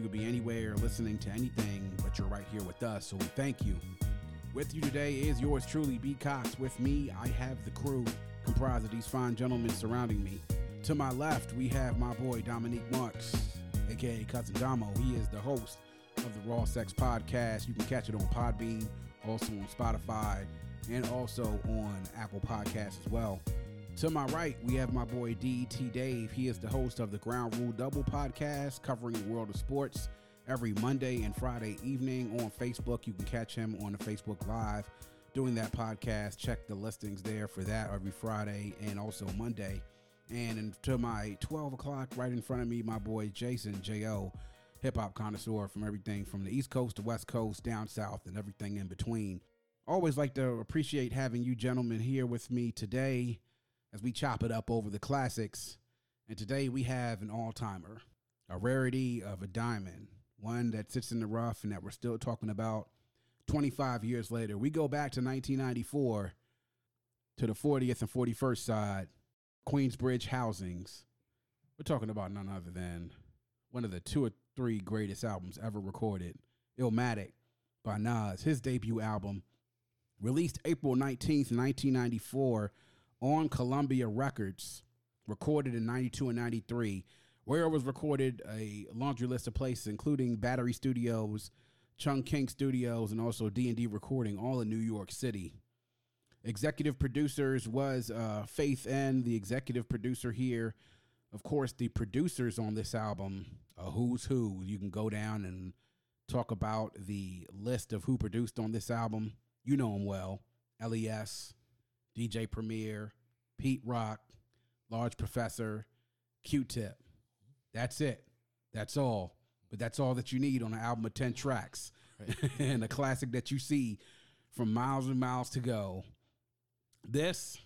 You could be anywhere listening to anything, but you're right here with us, so we thank you. With you today is yours truly, B. Cox. With me, I have the crew comprised of these fine gentlemen surrounding me. To my left, we have my boy Dominique Marks, aka Cousin Damo. He is the host of the Raw Sex Podcast. You can catch it on Podbean, also on Spotify, and also on Apple Podcasts as well. To my right, we have my boy DT Dave. He is the host of the Ground Rule Double podcast covering the world of sports every Monday and Friday evening on Facebook. You can catch him on the Facebook Live doing that podcast. Check the listings there for that every Friday and also Monday. And to my 12 o'clock, right in front of me, my boy Jason J.O., hip hop connoisseur from everything from the East Coast to West Coast, down south, and everything in between. Always like to appreciate having you gentlemen here with me today as we chop it up over the classics. And today we have an all timer, a rarity of a diamond, one that sits in the rough and that we're still talking about 25 years later. We go back to 1994 to the 40th and 41st side, Queensbridge Housings. We're talking about none other than one of the two or three greatest albums ever recorded, Illmatic by Nas, his debut album, released April 19th, 1994 on Columbia Records, recorded in 92 and 93, where it was recorded a laundry list of places, including Battery Studios, Chung King Studios, and also D&D Recording, all in New York City. Executive producers was uh, Faith N, the executive producer here. Of course, the producers on this album, a who's who. You can go down and talk about the list of who produced on this album. You know them well. LES, DJ Premier, Pete Rock, Large Professor, Q Tip. That's it. That's all. But that's all that you need on an album of 10 tracks right. and a classic that you see from miles and miles to go. This,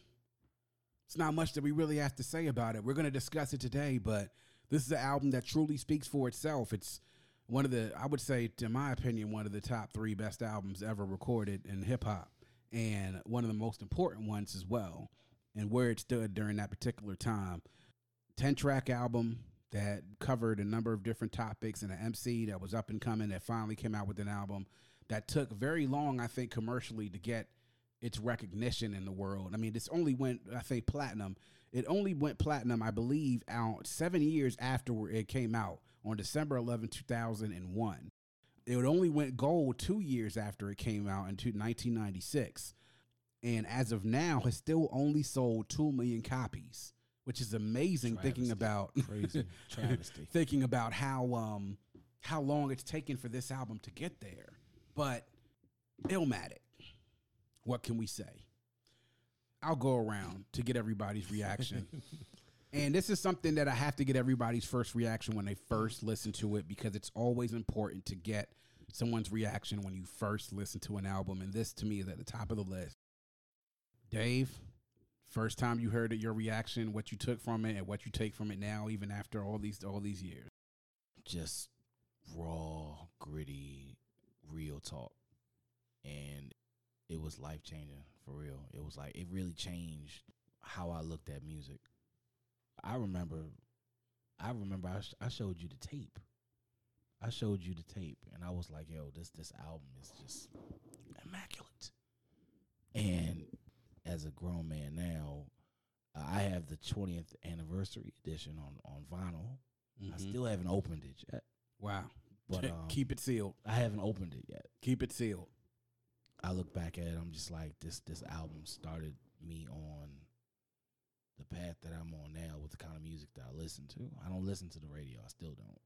it's not much that we really have to say about it. We're going to discuss it today, but this is an album that truly speaks for itself. It's one of the, I would say, in my opinion, one of the top three best albums ever recorded in hip hop and one of the most important ones as well, and where it stood during that particular time. 10 track album that covered a number of different topics and an MC that was up and coming that finally came out with an album that took very long, I think, commercially to get its recognition in the world. I mean, this only went, I think, platinum. It only went platinum, I believe, out seven years after it came out on December 11, 2001 it only went gold two years after it came out in 1996 and as of now has still only sold 2 million copies which is amazing travesty. thinking about crazy. Travesty. thinking about how um how long it's taken for this album to get there. But illmatic what can we say? I'll go around to get everybody's reaction And this is something that I have to get everybody's first reaction when they first listen to it because it's always important to get someone's reaction when you first listen to an album. And this to me is at the top of the list. Dave, first time you heard it, your reaction, what you took from it, and what you take from it now, even after all these all these years. Just raw, gritty, real talk. And it was life changing for real. It was like it really changed how I looked at music. I remember, I remember I, sh- I showed you the tape. I showed you the tape, and I was like, "Yo, this this album is just immaculate." And as a grown man now, I have the 20th anniversary edition on on vinyl. Mm-hmm. I still haven't opened it yet. Wow! But um, keep it sealed. I haven't opened it yet. Keep it sealed. I look back at it. I'm just like this. This album started me on that I'm on now with the kind of music that I listen to. I don't listen to the radio. I still don't.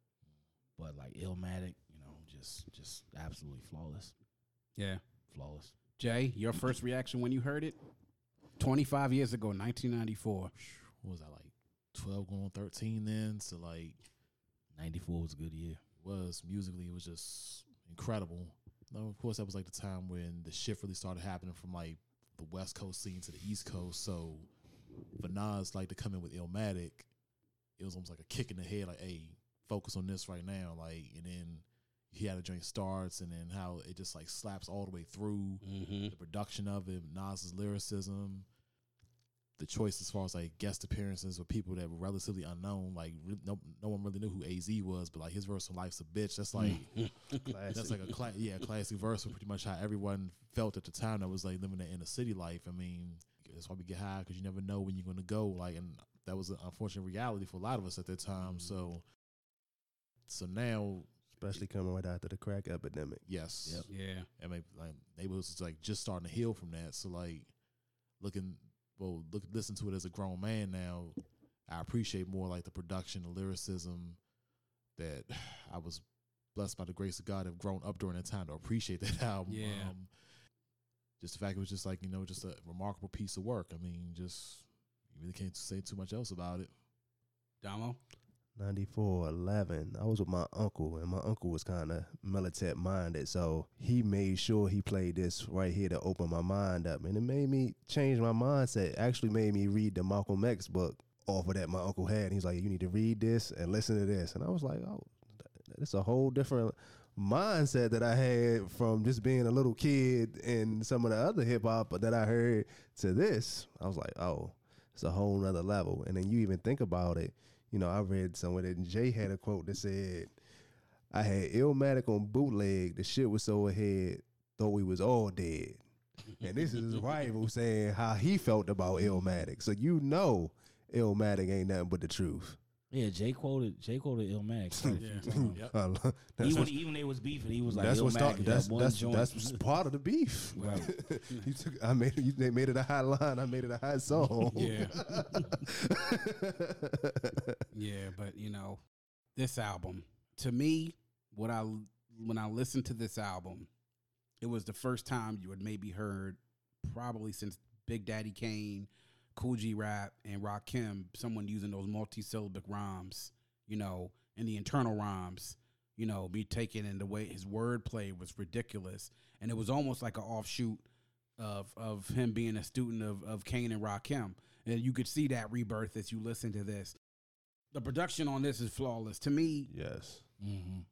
But like Illmatic, you know, just just absolutely flawless. Yeah. Flawless. Jay, your first reaction when you heard it? 25 years ago, 1994. What was that like 12 going on 13 then? So like 94 was a good year. Was musically it was just incredible. Now, of course, that was like the time when the shift really started happening from like the West Coast scene to the East Coast. So for Nas, like to come in with Illmatic, it was almost like a kick in the head, like, hey, focus on this right now. Like, and then he had a joint starts, and then how it just like slaps all the way through Mm-hmm. the production of it, Nas's lyricism, the choice as far as like guest appearances with people that were relatively unknown. Like re- no, no one really knew who Az was, but like his verse on "Life's a Bitch," that's like that's like a cla- yeah classic verse for pretty much how everyone felt at the time that was like living that inner city life. I mean, that's why we get high because you never know when you're going to go. Like, and that was an unfortunate reality for a lot of us at that time. So, so now, especially coming right after the crack epidemic. yes, Yep. Yeah. And mean, like neighborhoods is like just starting to heal from that. So like looking, well, look, listen to it as a grown man now. I appreciate more like the production, the lyricism that I was blessed by the grace of God have grown up during that time to appreciate that album. Yeah. Um, just the fact it was just like you know just a remarkable piece of work. I mean, just you really can't say too much else about it. Damo. 94, 11. I was with my uncle, and my uncle was kind of militant minded. So he made sure he played this right here to open my mind up. And it made me change my mindset. Actually, made me read the Malcolm X book off of that my uncle had. And he's like, You need to read this and listen to this. And I was like, Oh, it's a whole different mindset that I had from just being a little kid and some of the other hip hop that I heard to this. I was like, Oh, it's a whole nother level. And then you even think about it you know, I read somewhere that Jay had a quote that said, I had Illmatic on bootleg. The shit was so ahead, thought we was all dead. And this is his rival saying how he felt about Illmatic. So you know Illmatic ain't nothing but the truth. Yeah, Jay quoted Jay quoted Illmatic. quite a few Yeah. Yep. That's Even what, even they was beefing, he was like, that's what Illmatic start, is that's that that's joint. that's part of the beef. Right. you took I made you they made it a hot line, I made it a hot song. Yeah. Yeah, but you know, this album to me, what I when I listened to this album, it was the first time you had maybe heard, probably since Big Daddy Kane, Kool G Rap, and Rakim, someone using those multi-syllabic rhymes, you know, and the internal rhymes, you know, be taken in the way his wordplay was ridiculous, and it was almost like an offshoot of of him being a student of of Kane and Rakim, and you could see that rebirth as you listen to this. The production on this is flawless to me yes. Mhm.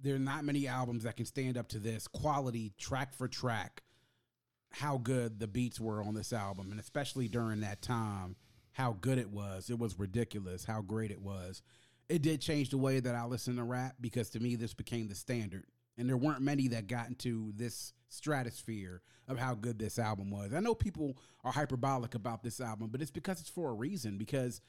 there are not many albums that can stand up to this quality track for track how good the beats were on this album and especially during that time how good it was. It was ridiculous how great it was. It did change the way that i listen to rap because to me this became the standard. And there weren't many that got into this stratosphere of how good this album was. I know people are hyperbolic about this album but it's because it's for a reason. Because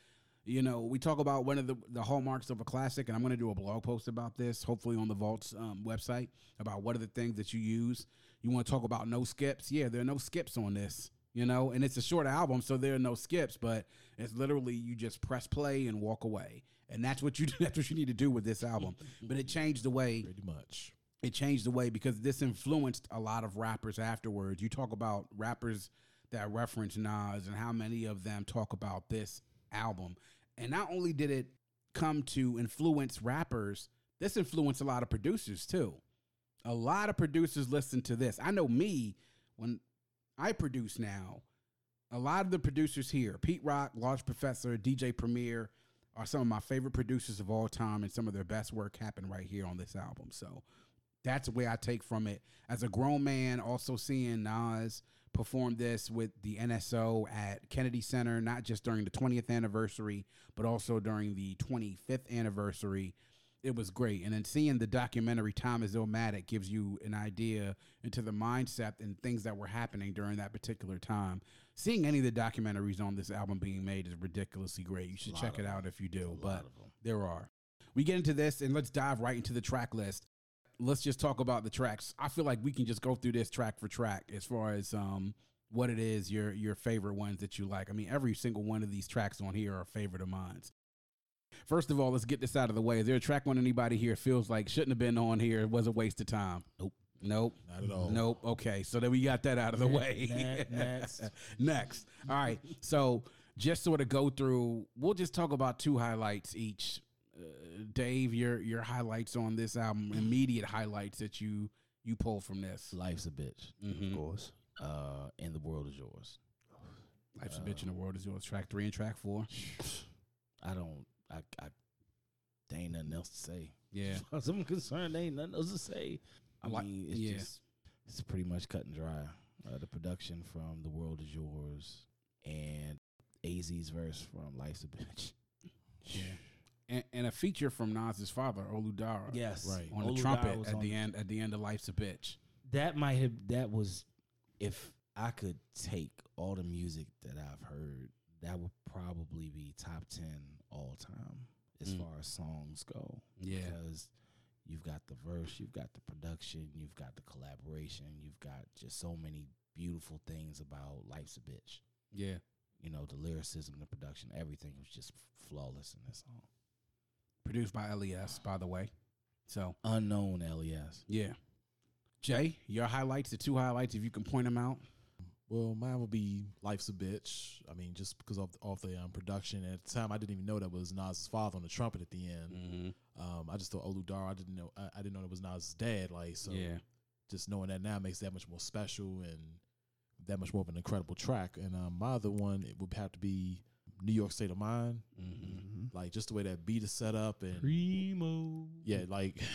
you know, we talk about one of the, the hallmarks of a classic, and I'm going to do a blog post about this, hopefully on the Vault's um, website, about what are the things that you use. You want to talk about no skips? Yeah, there are no skips on this, you know, and it's a short album, so there are no skips, but it's literally you just press play and walk away. And that's what you that's what you need to do with this album. but it changed the way Pretty much. it changed the way because this influenced a lot of rappers afterwards. You talk about rappers that reference Nas and how many of them talk about this album. And not only did it come to influence rappers, this influenced a lot of producers too. A lot of producers listen to this. I know me when I produce now, a lot of the producers here, Pete Rock, Large Professor, DJ Premier, are some of my favorite producers of all time, and some of their best work happened right here on this album. So that's the way I take from it. As a grown man, also seeing Nas perform this with the NSO at Kennedy Center, not just during the 20th anniversary, but also during the 25th anniversary. It was great. And then seeing the documentary Time is Illmatic gives you an idea into the mindset and things that were happening during that particular time. Seeing any of the documentaries on this album being made is ridiculously great. You should check it out if you do. But lot of them. there are. We get into this and let's dive right into the track list. Let's just talk about the tracks. I feel like we can just go through this track for track as far as um what it is your your favorite ones that you like. I mean, every single one of these tracks on here are a favorite of mine. First of all, let's get this out of the way. Is there a track on anybody here feels like shouldn't have been on here? It was a waste of time. Nope. Nope. Not at all. Nope. Okay. So then we got that out of the way. next. next. All right. So just sort of go through, we'll just talk about two highlights each uh, Dave, your your highlights on this album, immediate highlights that you you pull from this. Life's a bitch. Mhm. Of course. Uh, and the world is yours. Life's a bitch and the world is yours. Track three and track four. I don't. I. I there ain't nothing else to say. Yeah, As far as I'm concerned, there ain't nothing else to say. I Like- mean, it's yeah. just it's pretty much cut and dry. Uh, the production from "The World Is Yours" and AZ's verse from "Life's a Bitch." yeah. And, and a feature from Nas's father, Olu Dara. Yes, Right. on the trumpet at on the end. At the end of Life's a bitch. That might have. That was if I could take all the music that I've heard, that would probably be top ten all time as Mm. far as songs go. Yeah. because you've got the verse, you've got the production, you've got the collaboration, you've got just so many beautiful things about Life's a Bitch. Yeah, You know, the lyricism, the production, everything was just flawless in this song. produced by Les, by the way. So Unknown LES. yeah. Jay, your highlights, the two highlights, if you can point them out. Well, mine would be "Life's a Bitch." I mean, just because of off the um, production. At the time, I didn't even know that was Nas's father on the trumpet at the end. Mm-hmm. Um, I just thought Oludar. I didn't know. I, I didn't know it was Nas's dad. Like, so yeah, just knowing that now makes that much more special and that much more of an incredible track. And um, my other one it would have to be New York State of Mind. mm-hmm. Mhm. Like just the way that beat is set up and Primo. yeah, like.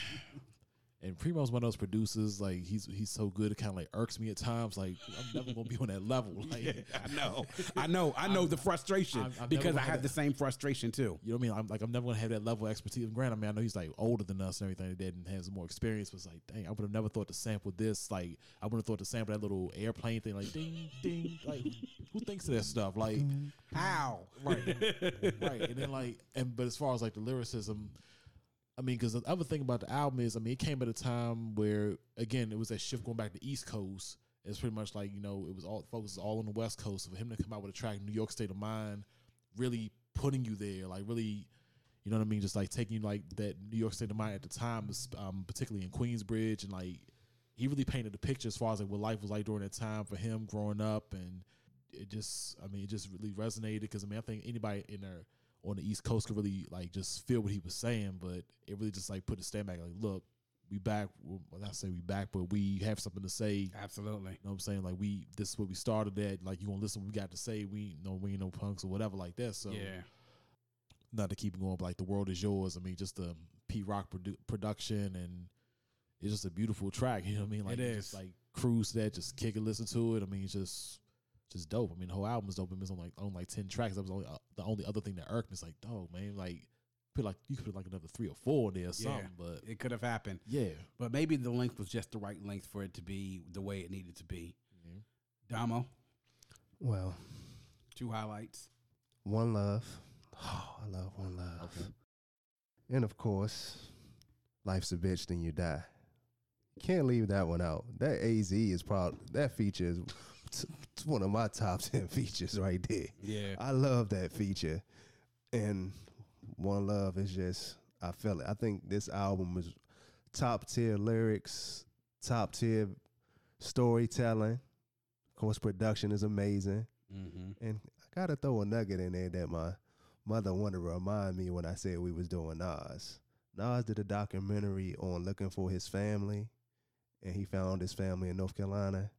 And Primo's one of those producers, like he's he's so good, it kind of like irks me at times. Like I'm never gonna be on that level. Like I know, I know, I know the frustration I'm- I'm because I gonna- have the same frustration too. You know what I mean? I'm like, I'm never gonna have that level of expertise. And granted, I mean, I know he's like older than us and everything like that, and has more experience. But it's like, dang, I would have never thought to sample this. Like, I would have thought to sample that little airplane thing, like ding, ding. Like, who thinks of that stuff? Like, How? right, right. And then like, and but as far as like the lyricism, I mean, because the other thing about the album is, I mean, it came at a time where again, it was that shift going back to East Coast. It's pretty much like you know, it was all focus all on the West Coast. So for him to come out with a track, New York State of Mind, really putting you there, like really, you know what I mean, just like taking you like that New York State of Mind at the time, um, particularly in Queensbridge, and like he really painted the picture as far as like what life was like during that time for him growing up, and it just, I mean, it just really resonated because I mean, I think anybody in there on the East Coast could really like just feel what he was saying, but it really just like put a stand back, like, look, we back. Well, not say we back, but we have something to say. Absolutely. You know what I'm saying? Like we, this is what we started at. Like you gonna listen? What we got to say? We know we ain't no punks or whatever like that. So yeah. not to keep going, but like the world is yours. I mean, just the Pete Rock produ- production and it's just a beautiful track. You know what I mean? Like It is. just like cruise that, just kick and listen to it. I mean, it's just just dope. I mean, the whole album is dope. It's on like on like ten tracks. That was only uh, the only other thing that irked me. It's like, dog, man, like put like you could put like another three or four in there or something. But It could have happened, yeah, but maybe the length was just the right length for it to be the way it needed to be. Mhm. Damo, Well, two highlights. One Love. Oh, I love One Love. And of course, Life's a Bitch, Then You Die. Can't leave that one out. That AZ is probably, that feature is t- t- one of my top 10 features right there. Yeah. I love that feature. And One Love is just, I feel it. I think this album is top tier lyrics, top tier storytelling. Of course, production is amazing. Mm-hmm. And I gotta throw a nugget in there that my mother wanted to remind me when I said we was doing Nas. Nas did a documentary on looking for his family, and he found his family in North Carolina.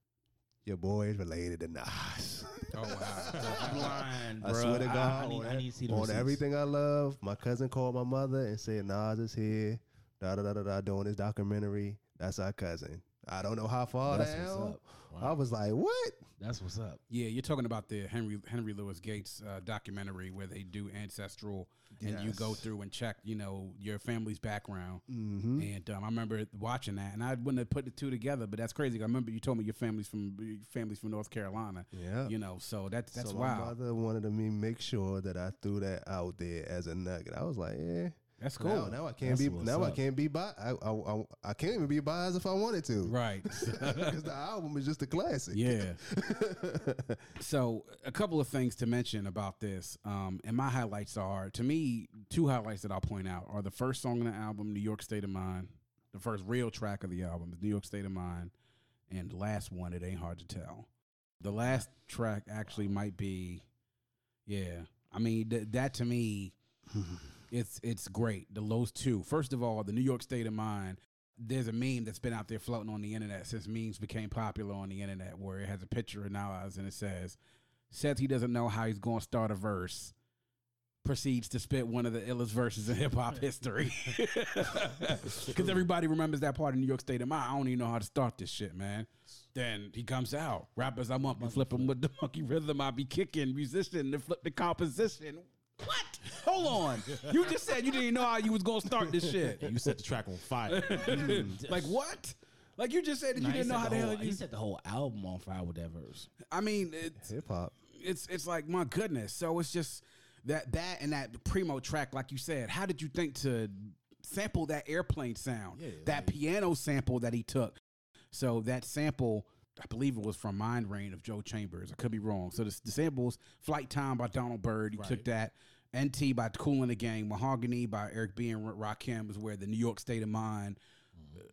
Your boy is related to Nas. Oh wow. I'm lying, I bro. swear to God, I, need, on, I need to see on everything I love, my cousin called my mother and said Nas is here. Da da da da da, doing his documentary. That's our cousin. I don't know how far That's what's down. up. I was like, what? That's what's up. Yeah, you're talking about the Henry Henry Louis Gates uh, documentary where they do ancestral, and you go through and check, you know, your family's background. Mm-hmm. And um, I remember watching that, and I wouldn't have put the two together, but that's crazy. I remember you told me your family's from your family's from North Carolina. Yeah. You know, so that's that's so my wild. mother wanted me make sure that I threw that out there as a nugget. I was like, yeah. That's cool. now I can't That's be. what's Now I can't be bi. I, I, I, I can't even be biased if I wanted to. Right. Because the album is just a classic. yeah. So a couple of things to mention about this, um, and my highlights are to me two highlights that I'll point out are the first song on the album, "New York State of Mind," the first real track of the album is "New York State of Mind," and the last one, "It Ain't Hard to Tell." The last track actually might be, yeah. I mean th- that to me It's it's great. The Lowe's two. First of all, the New York State of Mind. There's a meme that's been out there floating on the internet since memes became popular on the internet, where it has a picture of Nas and it says, "Says he doesn't know how he's going to start a verse." Proceeds to spit one of the illest verses in hip hop history, because everybody remembers that part of New York State of Mind. I don't even know how to start this shit, man. Then he comes out, rappers, I'm up and flip 'em with the monkey rhythm. I be kicking, musician, to flip the composition. What? Hold on. You just said you didn't know how you was gonna start this shit. You set the track on fire. Like what? Like you just said that Nah, you he didn't know set how the the hell whole, you. he set the whole album on fire with that verse. I mean, it's Hip hop. it's it's like my goodness. So it's just that that and that primo track, like you said. How did you think to sample that airplane sound? Yeah, that piano sample that he took. So that sample, I believe it was from Mind Rain of Joe Chambers. I could be wrong. So the, the samples, Flight Time by Donald Byrd, you took that. NT by Kool and the Gang, Mahogany by Eric B. and Rakim is where the New York State of Mind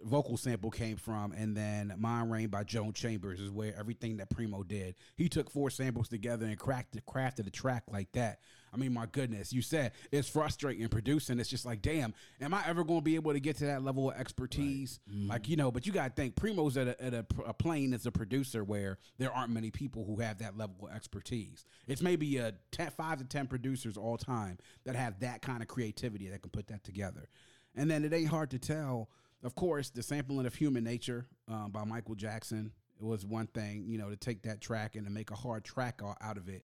vocal sample came from, and then Mind Rain by Joe Chambers is where everything that Primo did. He took four samples together and cracked crafted a track like that. I mean, my goodness, you said it's frustrating producing. It's just like, damn, am I ever going to be able to get to that level of expertise? Mm-hmm. Like, you know, but you got to think Primo's at a, at a, a plane as a producer where there aren't many people who have that level of expertise. It's maybe a 10, five to 10 producers all time that have that kind of creativity that can put that together. And then it ain't hard to tell. Of course, the sampling of Human Nature um, by Michael Jackson it was one thing, you know, to take that track and to make a hard track out of it.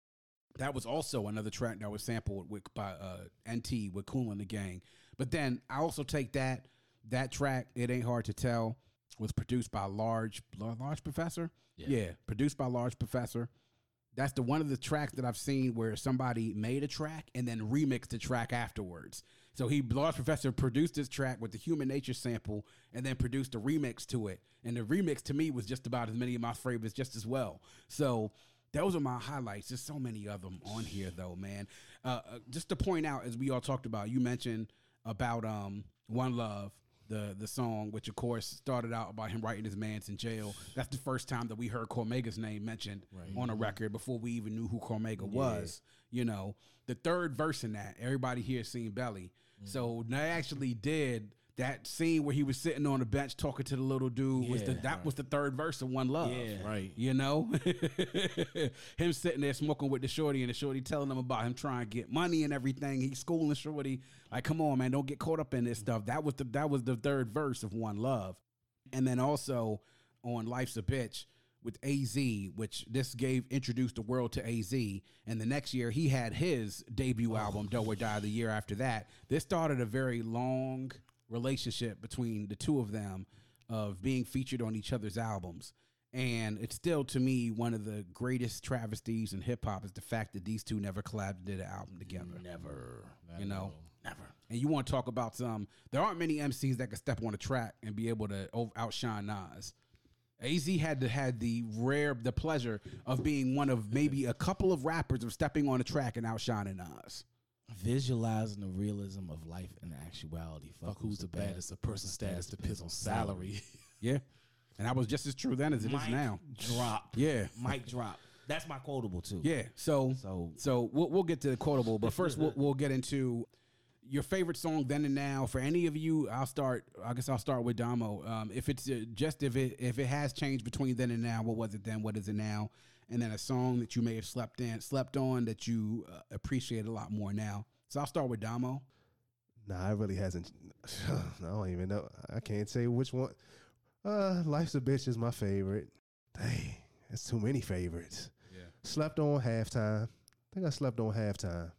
That was also another track that was sampled with by uh, NT with Kool and the Gang. But then I also take that that track. It ain't hard to tell was produced by Large Large Professor. Yeah. produced by Large Professor. That's the one of the tracks that I've seen where somebody made a track and then remixed the track afterwards. So he Large Professor produced this track with the Human Nature sample and then produced a remix to it. And the remix to me was just about as many of my favorites just as well. So those are my highlights. There's so many of them on here though, man. Uh, uh, just to point out, as we all talked about, you mentioned about um, One Love, the the song, which of course started out about him writing his man's in jail. That's the first time that we heard Cormega's name mentioned on a mm-hmm. record before we even knew who Cormega was. You know, the third verse in that, everybody here seen Belly. Mm-hmm. So they actually did that scene where he was sitting on the bench talking to the little dude. was the Yeah, that was the third verse of One Love. Yeah. right. You know, him sitting there smoking with the shorty and the shorty telling him about him trying to get money and everything. He's schooling shorty like, "Come on, man, don't get caught up in this stuff." That was the that was the third verse of One Love, and then also on Life's a Bitch with AZ, which this gave introduced the world to AZ, and the next year he had his debut oh. album "Do or Die." The year after that, this started a very long relationship between the two of them of being featured on each other's albums. And it's still to me one of the greatest travesties in hip hop is the fact that these two never collabed and did an album together. Never. You know, Never. and you want to talk about some? There aren't many MCs that can step on a track and be able to outshine Nas. Az had to had the rare, the pleasure of being one of maybe a couple of rappers of stepping on a track and outshining Nas. Visualizing the realism of life and actuality. Fuck, Fuck who's the baddest? A person's status depends on salary. Yeah, and that was just as true then as it is Mic now. Drop. Yeah, Mic drop. That's my quotable too. yeah. So So So we'll, we'll get to the quotable, but first we'll, we'll get into your favorite song then and now. For any of you, I'll start. I guess I'll start with Damo. Um, if it's uh, just if it if it has changed between then and now, what was it then? What is it now? And then a song that you may have slept in, slept on that you uh, appreciate a lot more now. So I'll start with Damo. Nah, it really hasn't. I don't even know. I can't say which one. Uh, Life's a Bitch is my favorite. Dang, that's too many favorites. Yeah. Slept on halftime. I think I slept on halftime.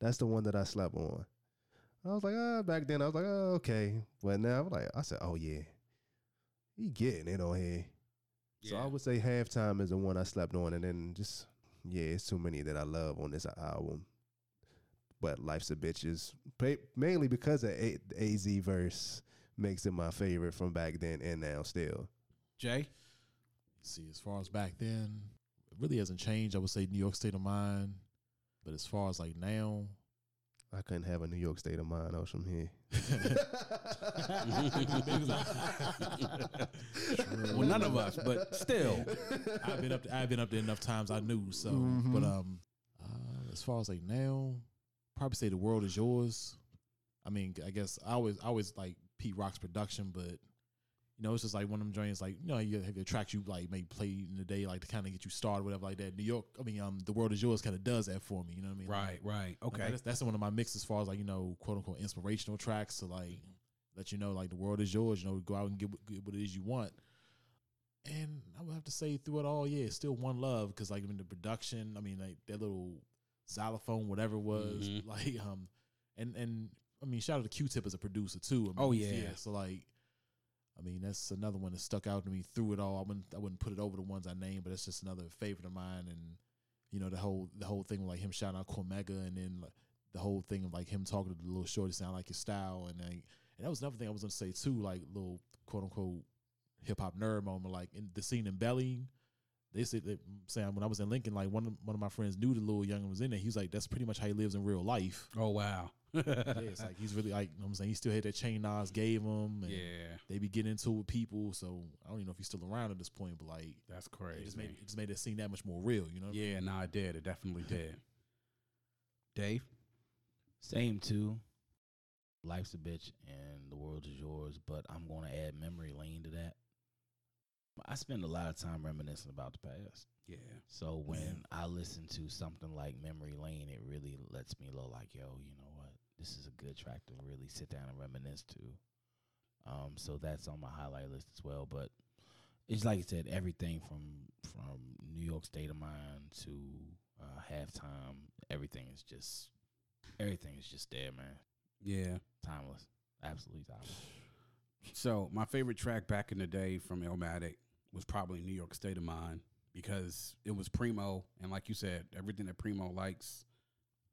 That's the one that I slept on. I was like, ah, back then I was like, oh, okay. But now I'm like, I said, oh yeah, he getting it on here. So I would say halftime is the one I slept on, and then just yeah, it's too many that I love on this album. But Life's a Bitch is mainly because of a- AZ verse makes it my favorite from back then and now still. Jay. See, as far as back then, it really hasn't changed. I would say New York State of Mind. But as far as like now, I couldn't have a New York state of mind else from here. Well, none of us, but still. I've been up. I've been up there enough times. I knew. So, Mhm. but um, uh, as far as like now, probably say the world is yours. I mean, I guess I always I always like Pete Rock's production, but you know, it's just like one of them joints like you know you have the tracks you like maybe play in the day like to kind of get you started, whatever like that. New York, I mean, um, the world is yours kind of does that for me. You know what I mean? Right, right. Like, Okay. that's, that's one of my mixes as far as like you know, quote unquote, inspirational tracks to like let you know like the world is yours. You know, go out and get, what- get what it is you want. And I would have to say through it all, yeah, it's still one love because like I mean the production, I mean like that little xylophone, whatever it was, Mhm. like um, and and I mean shout out to Q-Tip as a producer too. I mean, Oh, he's- yeah. So like, I mean that's another one that stuck out to me through it all. I wouldn't I wouldn't put it over the ones I named, but it's just another favorite of mine. And you know the whole the whole thing with like him shouting out Cormega, and then like, the whole thing of like him talking to the little shorty sound like his style, and like and that was another thing I was gonna say too, like little quote unquote hip hop nerd moment, like in the scene in Belly. They said that saying when I was in Lincoln, like one of one of my friends knew the little young was in there. He was like, "That's pretty much how he lives in real life." oh wow. Yeah, it's like he's really like you know what I'm saying he still had that chain Nas gave him. And yeah, they be getting into it with people. So I don't even know if he's still around at this point, but like that's it crazy. just made it just made it seem that much more real. You know? yeah, no, it did. It definitely did. Dave. Same too. Life's a bitch and the world is yours, but I'm going to add memory lane to that. I spend a lot of time reminiscing about the past. Yeah. So when I listen to something like Memory Lane, it really lets me know, like, yo, you know what? This is a good track to really sit down and reminisce to. Um, so that's on my highlight list as well. But it's like I said, everything from from New York State of Mind to uh, halftime, everything is just everything is just there, man. Yeah. Timeless, absolutely timeless. So my favorite track back in the day from Illmatic was probably New York State of Mind because it was Primo, and like you said, everything that Primo likes,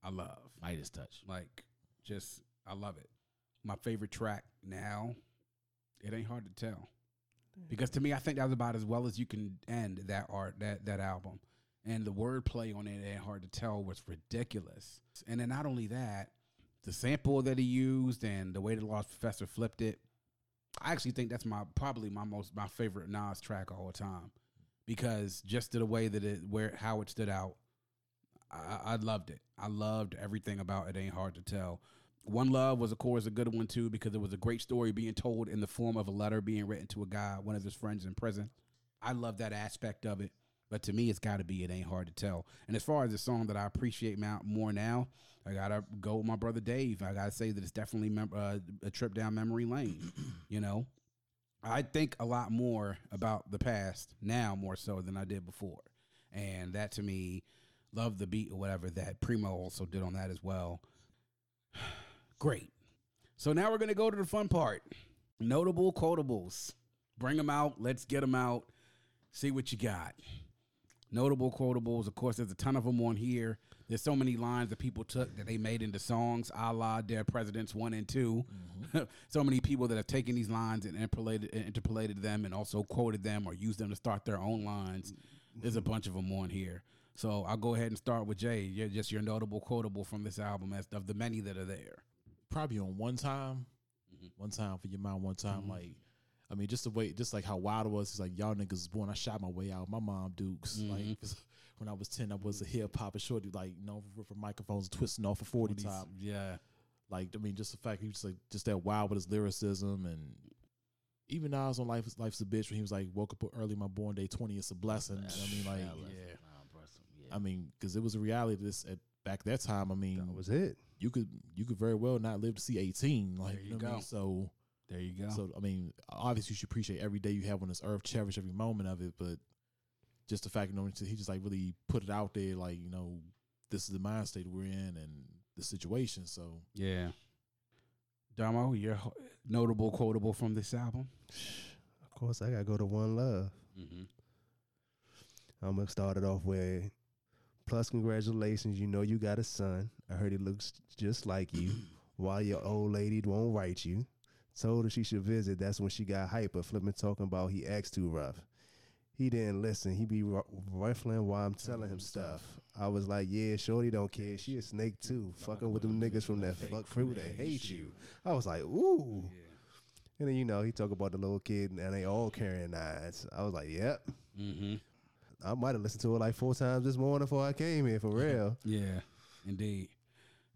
I love. Midas touch. Like, just I love it. My favorite track now, it ain't hard to tell, because to me, I think that was about as well as you can end that art that that album, and the wordplay on it ain't hard to tell was ridiculous. And then not only that, the sample that he used and the way the Large Professor flipped it, I actually think that's my probably my most my favorite Nas track all the time, because just to the way that it where how it stood out, I, I loved it. I loved everything about it. Ain't hard to tell. One Love was, of course, a good one too because it was a great story being told in the form of a letter being written to a guy, one of his friends in prison. I love that aspect of it. But to me, it's got to be It Ain't Hard to Tell. And as far as the song that I appreciate more now, I got to go with my brother Dave. I got to say that it's definitely mem- uh, a trip down memory lane. you know, I think a lot more about the past now more so than I did before. And that to me, love the beat or whatever that Primo also did on that as well. Great. So now we're going to go to the fun part. Notable quotables. Bring them out. Let's get them out. See what you got. Notable quotables. Of course, there's a ton of them on here. There's so many lines that people took that they made into songs, a la Dead Presidents 1 and 2. Mm-hmm. so many people that have taken these lines and interpolated, interpolated them and also quoted them or used them to start their own lines. There's a mm-hmm. bunch of them on here. So I'll go ahead and start with Jay. You're just your notable quotable from this album as of the many that are there. Probably on one time, Mhm. one time for your mom, one time Mhm. like. I mean, just the way, just like how wild it was. It's like y'all niggas was born. I shot my way out. My mom Dukes. Like when I was ten, I was a hip hop and shorty. Like you know, for microphones twisting off a forty top. Yeah. Like I mean, just the fact he was like just that wild with his lyricism and even now I was on Life Life's a bitch when he was like woke up early my born day twenty it's a blessing. I mean, like Yeah, listen, yeah. nah, bro, some- yeah. I mean, because it was a reality. This at back that time. I mean, That was it. You could you could very well not live to see eighteen. Like There you know what I mean? So There you go. so I mean, obviously you should appreciate every day you have on this earth, cherish every moment of it. But just the fact, you know, he just like really put it out there, like you know, this is the mind state we're in and the situation. So yeah. Damo, your ho- notable quotable from this album. Of course, I gotta go to One Love. Mm-hmm. I'm gonna start it off with plus congratulations, you know you got a son. I heard he looks just like you. While your old lady won't write you. Told her she should visit. That's when she got hyper, flipping talking about he acts too rough. He didn't listen. He be rifling while I'm telling him stuff. I was like, yeah, Shorty don't care. She a snake too. Fucking with them niggas from that fuck crew that hate you. I was like, ooh. And then you know he talk about the little kid and they all carrying knives. I was like, yep. Mm-hmm. I might have listened to it like four times this morning before I came here for real. Yeah, indeed.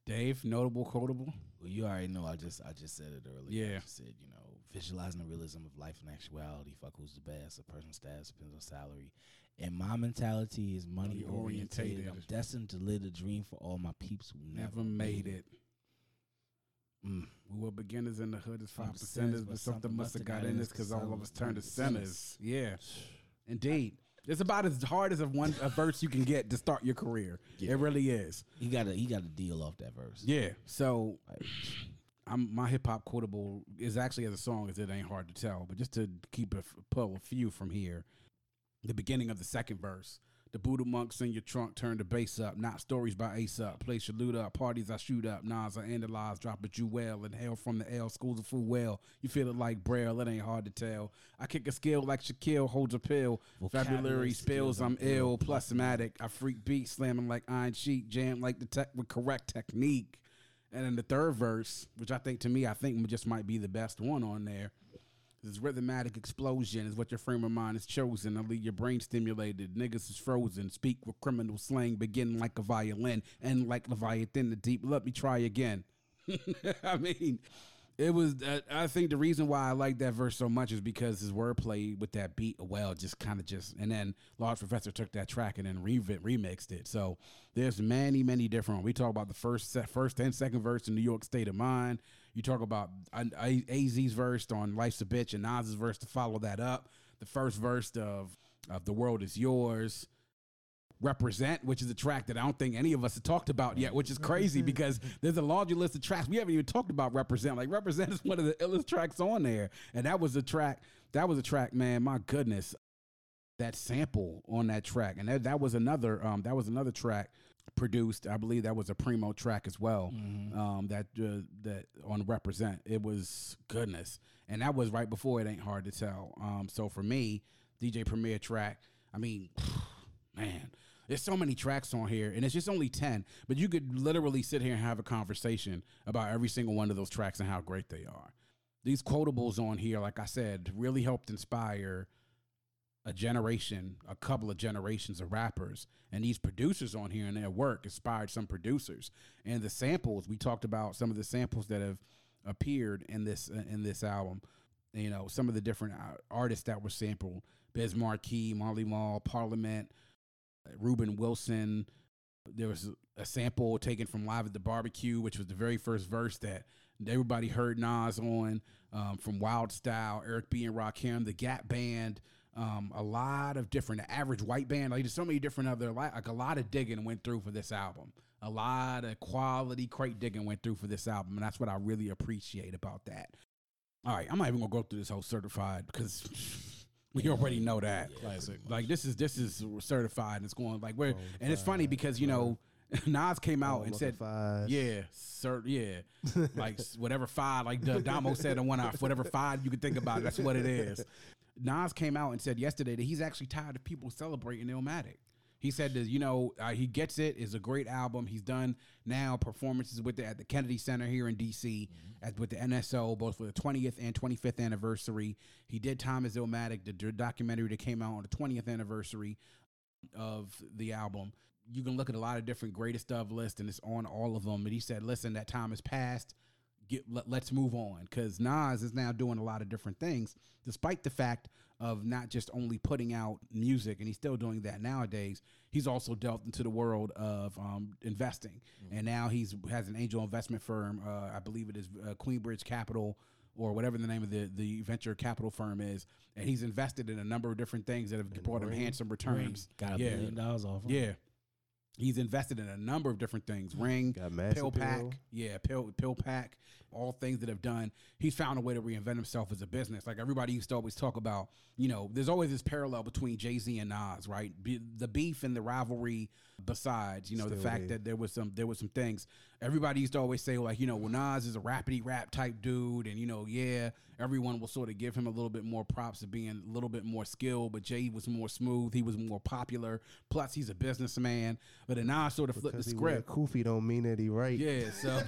Dave, notable quotable. Well, you already know. I just I just said it earlier. Yeah. Said you know visualizing the realism of life and actuality. Fuck who's the best. A person's status depends on salary. And my mentality is money orientated. I'm destined to live the dream for all my peeps who never, Never made it. Mm. We were beginners in the hood as five percenters, but something must have got in us because all of us turned to sinners. Yeah, indeed. It's about as hard as a one a verse you can get to start your career. Yeah. It really is. He got to he got to deal off that verse. Yeah. So I'm my hip hop quotable is actually as a song as it ain't hard to tell, but just to keep a pull a few from here. The beginning of the second verse. The Buddha monks in your trunk turn the bass up. Not stories by Aesop. Place your loot up. Parties I shoot up. Nas I analyze. Drop a jewel. And hail from the L. Schools of full well. You feel it like Braille. It ain't hard to tell. I kick a skill like Shaquille holds a pill. Vocabulary spills. I'm ill. Plus. I freak beat slamming like iron sheet. Jam like the tech with correct technique. And then the third verse, which I think to me, I think just might be the best one on there. This rhythmatic explosion is what your frame of mind is chosen. I leave your brain stimulated. Niggas is frozen. Speak with criminal slang. Begin like a violin. End like Leviathan. The deep. Let me try again. I mean, it was. Uh, I think the reason why I like that verse so much is because his wordplay with that beat, well, just kind of just. And then Large Professor took that track and then re- remixed it. So there's many, many different. We talk about the first, first and second verse in New York State of Mind. You talk about AZ's verse on Life's a Bitch and Nas's verse to follow that up. The first verse of of The World Is Yours. Represent, which is a track that I don't think any of us have talked about yet, which is crazy because there's a laundry list of tracks we haven't even talked about. Represent, like Represent is one of the illest tracks on there, and that was a track. That was a track, man. My goodness, that sample on that track, and that, that was another. Um, that was another track produced. I believe that was a primo track as well. Um, that uh, that on Represent, it was goodness, and that was right before it ain't hard to tell. Um, so for me, DJ Premier track. I mean, man, there's so many tracks on here, and it's just only ten. But you could literally sit here and have a conversation about every single one of those tracks and how great they are. These quotables on here, like I said, really helped inspire a generation, a couple of generations of rappers, and these producers on here and their work inspired some producers. And the samples we talked about, some of the samples that have appeared in this uh, in this album. You know, some of the different uh, artists that were sampled: Biz Markie, Marley Marl, Parliament, Reuben Wilson. There was a sample taken from Live at the Barbecue, which was the very first verse that everybody heard Nas on. Um, from Wild Style, Eric B and Rakim, the Gap Band, um, a lot of different the average white band. Like there's so many different other like, like a lot of digging went through for this album. A lot of quality crate digging went through for this album, and that's what I really appreciate about that. All right, I'm not even gonna go through this whole certified because we already know that. Classic. Like this is this is certified and it's going like where and it's funny because you know Nas came out and said five. yeah, sir, yeah, like whatever five, like D- Damo said in one off, whatever five you can think about, that's what it is. Nas came out and said yesterday that he's actually tired of people celebrating Illmatic. He said that you know uh, he gets it. It's a great album. He's done now performances with it at the Kennedy Center here in D.C. At with the NSO, both for the 20th and 25th anniversary. He did Time is Illmatic, the d- documentary that came out on the 20th anniversary of the album. You can look at a lot of different greatest of lists, and it's on all of them. But he said, "Listen, that time has passed. Get let, let's move on." Because Nas is now doing a lot of different things, despite the fact of not just only putting out music, and he's still doing that nowadays. He's also delved into the world of um, investing, and now he's has an angel investment firm. Uh, I believe it is uh, Queenbridge Capital or whatever the name of the, the venture capital firm is, and he's invested in a number of different things that have brought him handsome returns. Got a yeah, billion dollars off. him. yeah. He's invested in a number of different things. Ring, PillPack, pill. yeah, pill PillPack, all things that have done. He's found a way to reinvent himself as a business. Like everybody used to always talk about, you know, there's always this parallel between Jay Z and Nas, right? The beef and the rivalry. Besides, you know, the fact there. that there was some there was some things. Everybody used to always say, like, you know, well, Nas is a rapidy rap type dude, and you know, yeah, everyone will sort of give him a little bit more props of being a little bit more skilled. But Jay was more smooth. He was more popular. Plus, he's a businessman. But then Nas sort of flipped the Because he script. Koofy don't mean that he right. Yeah, so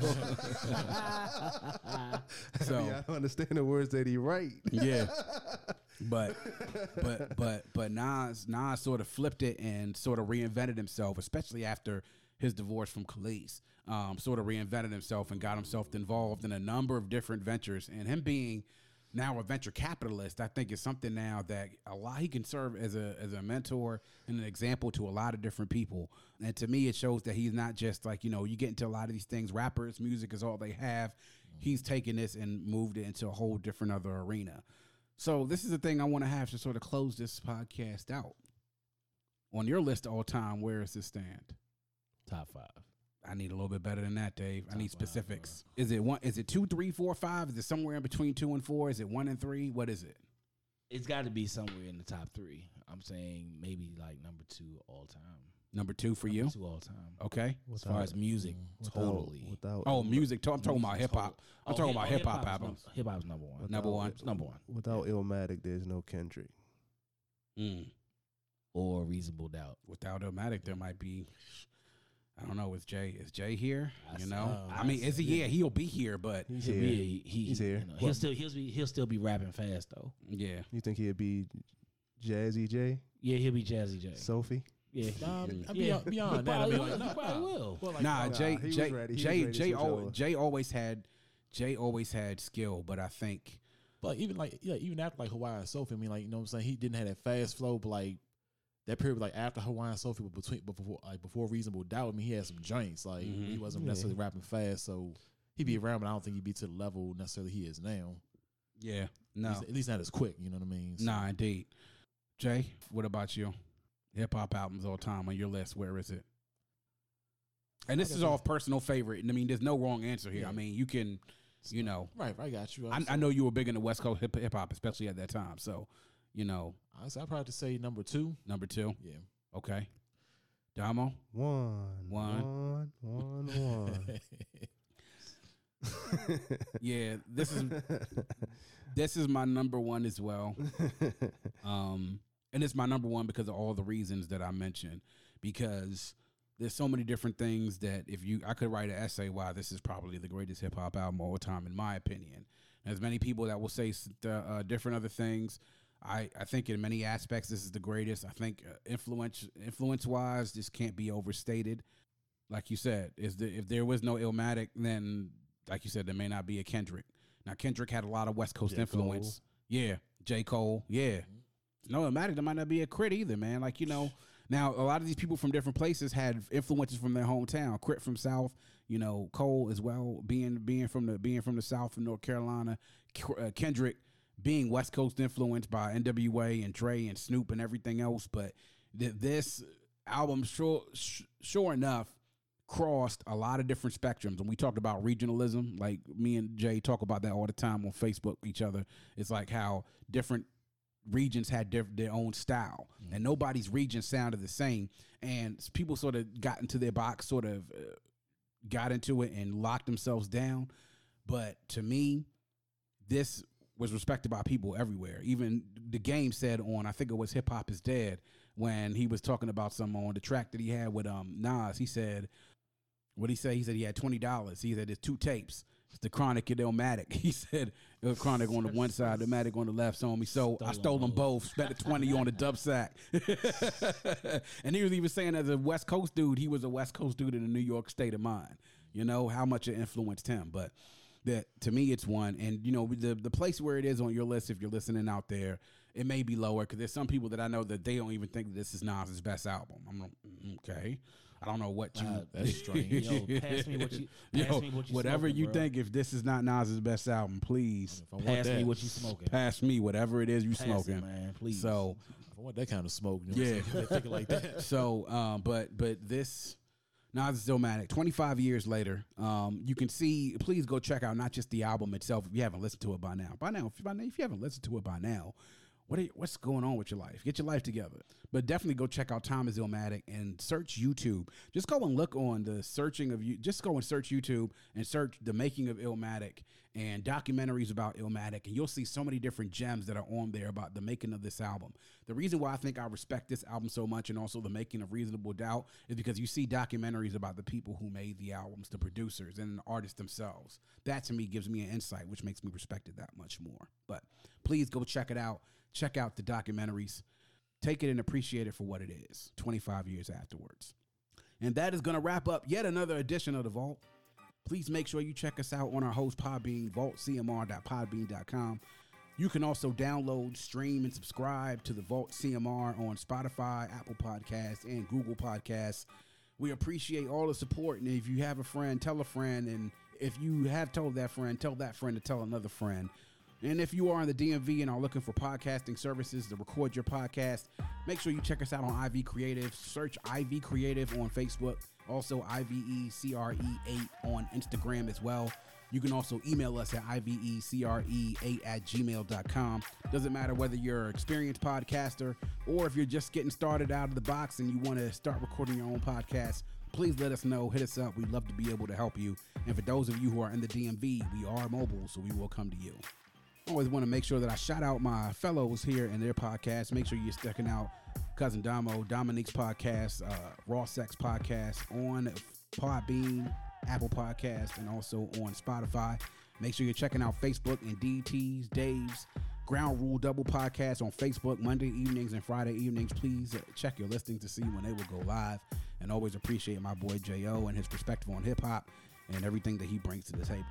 so yeah, I understand the words that he write. yeah, but but but but Nas Nas sort of flipped it and sort of reinvented himself, especially after his divorce from Kelis, um, sort of reinvented himself and got himself involved in a number of different ventures. And him being now a venture capitalist, I think is something now that a lot he can serve as a as a mentor and an example to a lot of different people. And to me, it shows that he's not just like you know you get into a lot of these things. Rappers, music is all they have. He's taken this and moved it into a whole different other arena. So this is the thing I want to have to sort of close this podcast out. On your list all time, where does this stand? Top five. I need a little bit better than that, Dave. I Top need five, specifics. Is it one? Is it two, three, four, five? Is it somewhere in between two and four? Is it one and three? What is it? It's got to be somewhere in the top three. I'm saying maybe like number two all time. Number two for you? Number two all time. Okay. As far as music, without- totally. Without, Oh, music. To- I'm talking about hip hop. I'm Oh, talking about oh, hip hop hip-hop's albums. num- Hip hop's number one. Number one. It's number one. Without Illmatic, there's no Kendrick. Mm. Or reasonable doubt. Without Illmatic, there might be. I don't know. Is Jay? Is Jay here? I You know. uh, I mean, is he? s- Yeah, he'll be here. But He's He'll here. be- he, he- He's here. you know, he'll still he'll be he'll still be rapping fast though. yeah, You think he'd be Jazzy J, Yeah, he'll be Jazzy J. Sophie? Yeah, Um, yeah. beyond, beyond that, I probably mean, will. like, He probably will. Well, like, nah, nah, Jay, he Jay, ready. He was Jay, Jay, al- Jay always had, Jay always had skill, but I think But even like yeah, even after like Hawaiian Sophie, I mean like you know what I'm saying, he didn't have that fast flow, but like that period like after Hawaiian Sophie but between but before like before reasonable doubt, I mean he had some joints. Like Mhm. he wasn't Yeah. necessarily rapping fast, so he'd be around, but I don't think he'd be to the level necessarily he is now. yeah, At no, least, at least not as quick, you know what I mean? So, nah, indeed. Jay, what about you? Hip hop albums all time on your list. Where is it? And this is said- all personal favorite. And I mean, there's no wrong answer here. I mean, you can, you know, Right, I got you. I, I know you were big in the West Coast hip hip hop, especially at that time. So, you know, Honestly, I'd probably have to say number two. number two. Yeah. Okay. Damo. One, One. one, one, one. Yeah, this is this is my number one as well. Um, and it's my number one because of all the reasons that I mentioned. Because there's so many different things that if you, I could write an essay why this is probably the greatest hip hop album of all time, in my opinion. There's many people that will say uh, different other things. I, I think in many aspects this is the greatest. I think uh, influence influence wise, this can't be overstated. Like you said, is the, if there was no Illmatic, then like you said, there may not be a Kendrick. Now Kendrick had a lot of West Coast J. influence. Yeah, J Cole. Yeah, no Illmatic. There might not be a Krit either, man. Like you know, now a lot of these people from different places had influences from their hometown. Krit from South, you know, Cole as well. Being being from the being from the South of North Carolina, uh, Kendrick being West Coast influenced by N.W.A. and Dre and Snoop and everything else. But th- this album, sure, sure enough, crossed a lot of different spectrums. And we talked about regionalism, like me and Jay talk about that all the time on Facebook. Each other, it's like how different regions had diff- their own style, and nobody's region sounded the same. And people sort of got into their box, sort of uh, got into it and locked themselves down. But to me, this was respected by people everywhere. Even the game said on, I think it was Hip Hop is Dead, when he was talking about some on the track that he had with um Nas. He said, what he say? He said he had twenty dollars. He said there's two tapes. It's the Chronic and Illmatic. He said the Chronic on the one side, the Matic on the left. So me, so I Stole them both. Spent the twenty on the dub sack. and he was even saying, as a West Coast dude, he was a West Coast dude in a New York state of mind. You know how much it influenced him, but that to me it's one and you know the the place where it is on your list if you're listening out there it may be lower because there's some people that i know that they don't even think this is nas's best album i'm like mm, okay i don't know what you Uh, That's strange. Yo, pass me what you pass Yo, me what you whatever smoking, you bro. think if this is not nas's best album please I want Pass that, me what you smoking. pass me whatever it is you Pass it, smoking man. Please. so if I want that kind of smoke, you know Yeah. what I'm thinking like that. so um but but this Nas is Illmatic. 25 years later, um, you can see. Please go check out not just the album itself if you haven't listened to it by now. By now, if, by now, if you haven't listened to it by now, what you, what's going on with your life? Get your life together. But definitely go check out is Illmatic and search YouTube. Just go and look on the searching of you. Just go and search YouTube and search the making of Illmatic and documentaries about Illmatic, and you'll see so many different gems that are on there about the making of this album. The reason why I think I respect this album so much and also the making of Reasonable Doubt is because you see documentaries about the people who made the albums, the producers and the artists themselves. That to me gives me an insight, which makes me respect it that much more. But please go check it out. Check out the documentaries. Take it and appreciate it for what it is 25 years afterwards. And that is going to wrap up yet another edition of The Vault. Please make sure you check us out on our host Podbean, vaultcmr.podbean.com. You can also download, stream, and subscribe to the Vault CMR on Spotify, Apple Podcasts, and Google Podcasts. We appreciate all the support. And if you have a friend, tell a friend. And if you have told that friend, tell that friend to tell another friend. And if you are in the DMV and are looking for podcasting services to record your podcast, make sure you check us out on IV Creative. Search IV Creative on Facebook, also IVECRE8 on Instagram as well. You can also email us at IVECRE8 at gmail.com. Doesn't matter whether you're an experienced podcaster or if you're just getting started out of the box and you want to start recording your own podcast, please let us know. Hit us up. We'd love to be able to help you. And for those of you who are in the DMV, we are mobile, so we will come to you. Always want to make sure that I shout out my fellows here in their podcast. Make sure you're checking out Cousin Damo, Dominique's podcast, uh, Raw Sex podcast on Podbean, Apple Podcast, and also on Spotify. Make sure you're checking out Facebook and DT's, Dave's Ground Rule Double Podcast on Facebook Monday evenings and Friday evenings. Please uh, check your listings to see when they will go live. And always appreciate my boy J.O. and his perspective on hip hop and everything that he brings to the table.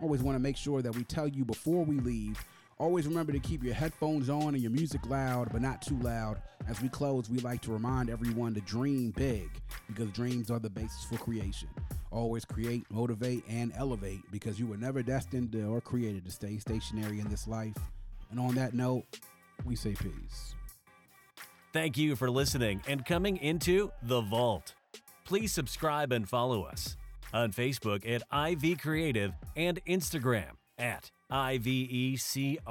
Always want to make sure that we tell you before we leave. Always remember to keep your headphones on and your music loud, but not too loud. As we close, we like to remind everyone to dream big because dreams are the basis for creation. Always create, motivate, and elevate because you were never destined or created to stay stationary in this life. And on that note, we say peace. Thank you for listening and coming into The Vault. Please subscribe and follow us on Facebook at IV Creative and Instagram at IVECRE8.